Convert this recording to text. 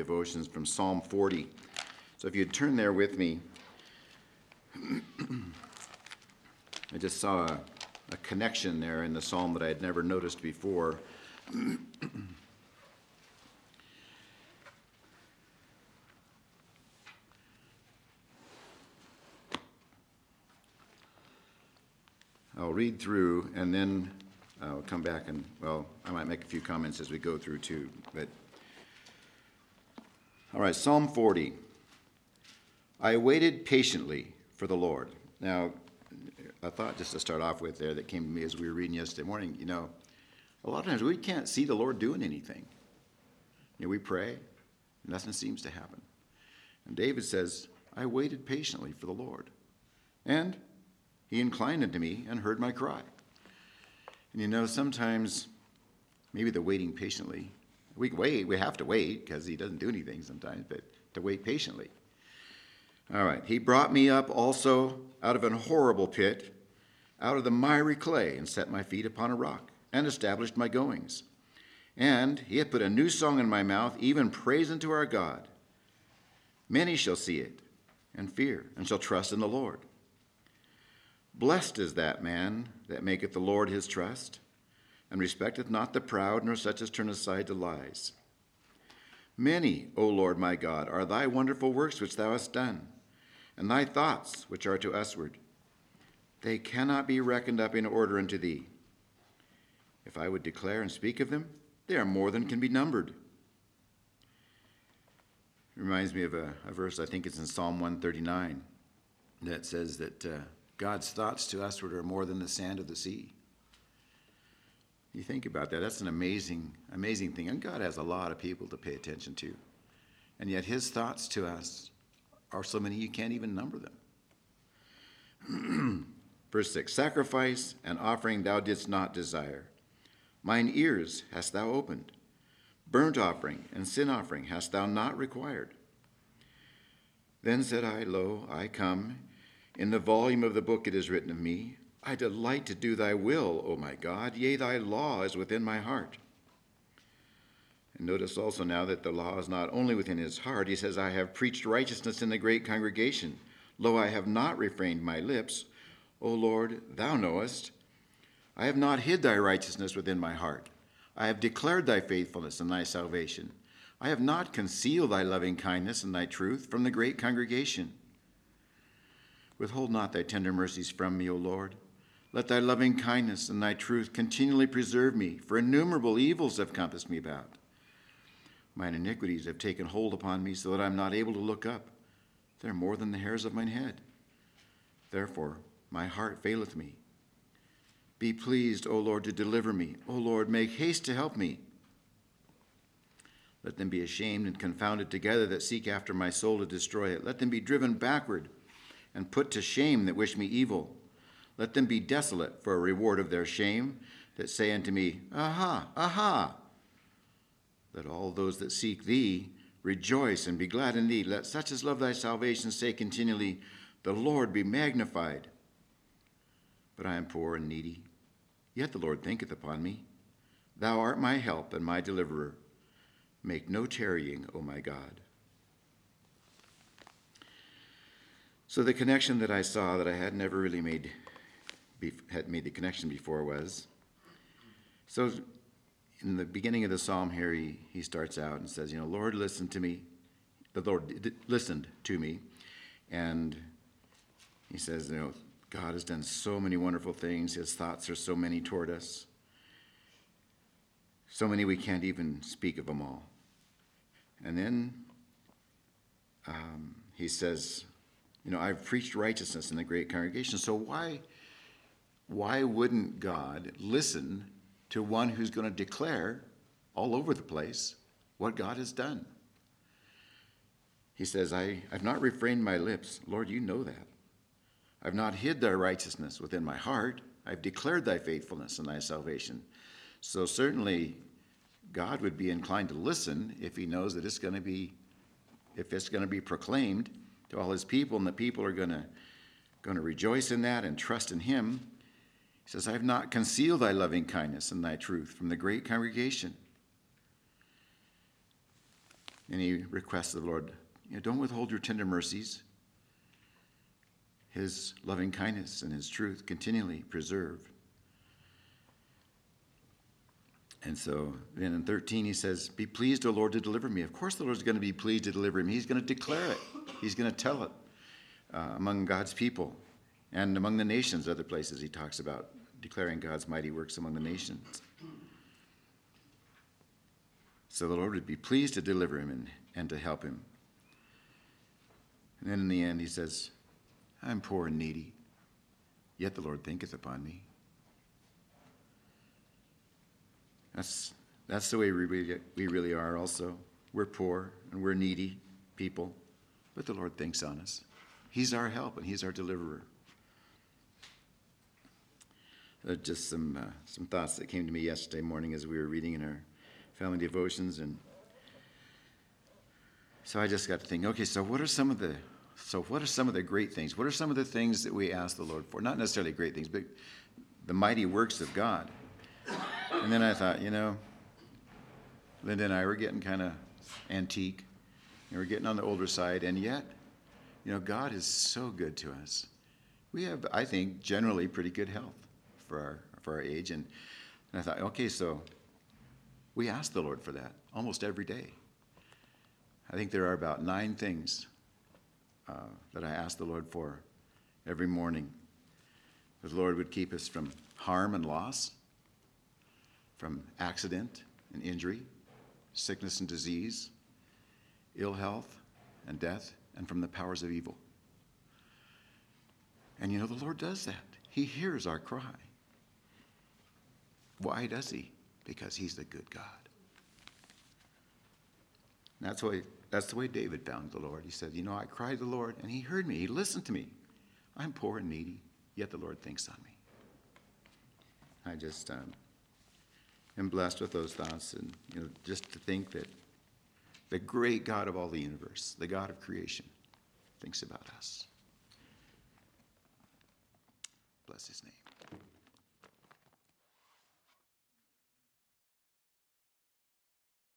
devotions from Psalm 40. So if you'd turn there with me, I just saw a, a connection there in the psalm that I had never noticed before. I'll read through and then I'll come back and, well, I might make a few comments as we go through too, but. All right, Psalm 40. I waited patiently for the Lord. Now, a thought just to start off with there that came to me as we were reading yesterday morning, you know, a lot of times we can't see the Lord doing anything. You know, we pray, nothing seems to happen. And David says, I waited patiently for the Lord. And he inclined unto me and heard my cry. And you know, sometimes, maybe the waiting patiently, we wait, we have to wait because he doesn't do anything sometimes, but to wait patiently. All right, he brought me up also out of an horrible pit, out of the miry clay, and set my feet upon a rock, and established my goings. And he hath put a new song in my mouth, even praise unto our God. Many shall see it, and fear, and shall trust in the Lord. Blessed is that man that maketh the Lord his trust, and respecteth not the proud, nor such as turn aside to lies. Many, O Lord my God, are thy wonderful works which thou hast done, and thy thoughts which are to usward. They cannot be reckoned up in order unto thee. If I would declare and speak of them, they are more than can be numbered. It reminds me of a, a verse, I think it's in Psalm 139, that says that. Uh, God's thoughts to usward are more than the sand of the sea. You think about that, that's an amazing, amazing thing. And God has a lot of people to pay attention to. And yet his thoughts to us are so many you can't even number them. Verse 6 Sacrifice and offering thou didst not desire. Mine ears hast thou opened. Burnt offering and sin offering hast thou not required. Then said I, Lo, I come. In the volume of the book it is written of me, I delight to do thy will, O my God, yea, thy law is within my heart. And notice also now that the law is not only within his heart, he says, I have preached righteousness in the great congregation. Lo, I have not refrained my lips. O Lord, thou knowest. I have not hid thy righteousness within my heart. I have declared thy faithfulness and thy salvation. I have not concealed thy loving kindness and thy truth from the great congregation. Withhold not thy tender mercies from me, O Lord. Let thy loving kindness and thy truth continually preserve me, for innumerable evils have compassed me about. Mine iniquities have taken hold upon me, so that I am not able to look up. They are more than the hairs of mine head. Therefore, my heart faileth me. Be pleased, O Lord, to deliver me. O Lord, make haste to help me. Let them be ashamed and confounded together that seek after my soul to destroy it. Let them be driven backward and put to shame that wish me evil. Let them be desolate for a reward of their shame, that say unto me, Aha, aha. Let all those that seek thee rejoice and be glad in thee. Let such as love thy salvation say continually, The Lord be magnified. But I am poor and needy, yet the Lord thinketh upon me. Thou art my help and my deliverer. Make no tarrying, O my God. So the connection that I saw that I had never really made had made the connection before was so in the beginning of the psalm here he, he starts out and says you know lord listen to me. The lord listened to me and he says you know god has done so many wonderful things. His thoughts are so many toward us. So many we can't even speak of them all. And then um, he says you know, I've preached righteousness in the great congregation. So why, why wouldn't God listen to one who's going to declare all over the place what God has done? He says, I, I've not refrained my lips. Lord, you know that. I've not hid thy righteousness within my heart. I've declared thy faithfulness and thy salvation. So certainly God would be inclined to listen if he knows that it's going to be if it's going to be proclaimed to all his people, and the people are going to, going to rejoice in that and trust in him. He says, I have not concealed thy loving kindness and thy truth from the great congregation. And he requests the Lord, you know, don't withhold your tender mercies. His loving kindness and his truth continually preserve. And so then in 13, he says, Be pleased, O Lord, to deliver me. Of course, the Lord's going to be pleased to deliver him. He's going to declare it, he's going to tell it uh, among God's people and among the nations, other places he talks about declaring God's mighty works among the nations. So the Lord would be pleased to deliver him and, and to help him. And then in the end, he says, I'm poor and needy, yet the Lord thinketh upon me. That's, that's the way we really, we really are, also. We're poor and we're needy people, but the Lord thinks on us. He's our help and He's our deliverer. Uh, just some, uh, some thoughts that came to me yesterday morning as we were reading in our family devotions. And so I just got to think okay, so what are some of the so, what are some of the great things? What are some of the things that we ask the Lord for? Not necessarily great things, but the mighty works of God. And then I thought, you know, Linda and I were getting kind of antique. And we're getting on the older side, and yet, you know, God is so good to us. We have, I think, generally pretty good health for our for our age. And, and I thought, okay, so we ask the Lord for that almost every day. I think there are about nine things uh, that I ask the Lord for every morning. The Lord would keep us from harm and loss, from accident and injury, sickness and disease, ill health and death, and from the powers of evil. And you know, the Lord does that. He hears our cry. Why does He? Because He's the good God. And that's why that's the way David found the Lord. He said, You know, I cried to the Lord, and he heard me. He listened to me. I'm poor and needy, yet the Lord thinks on me. I just um, am blessed with those thoughts, and you know, just to think that the great God of all the universe, the God of creation, thinks about us. Bless his name.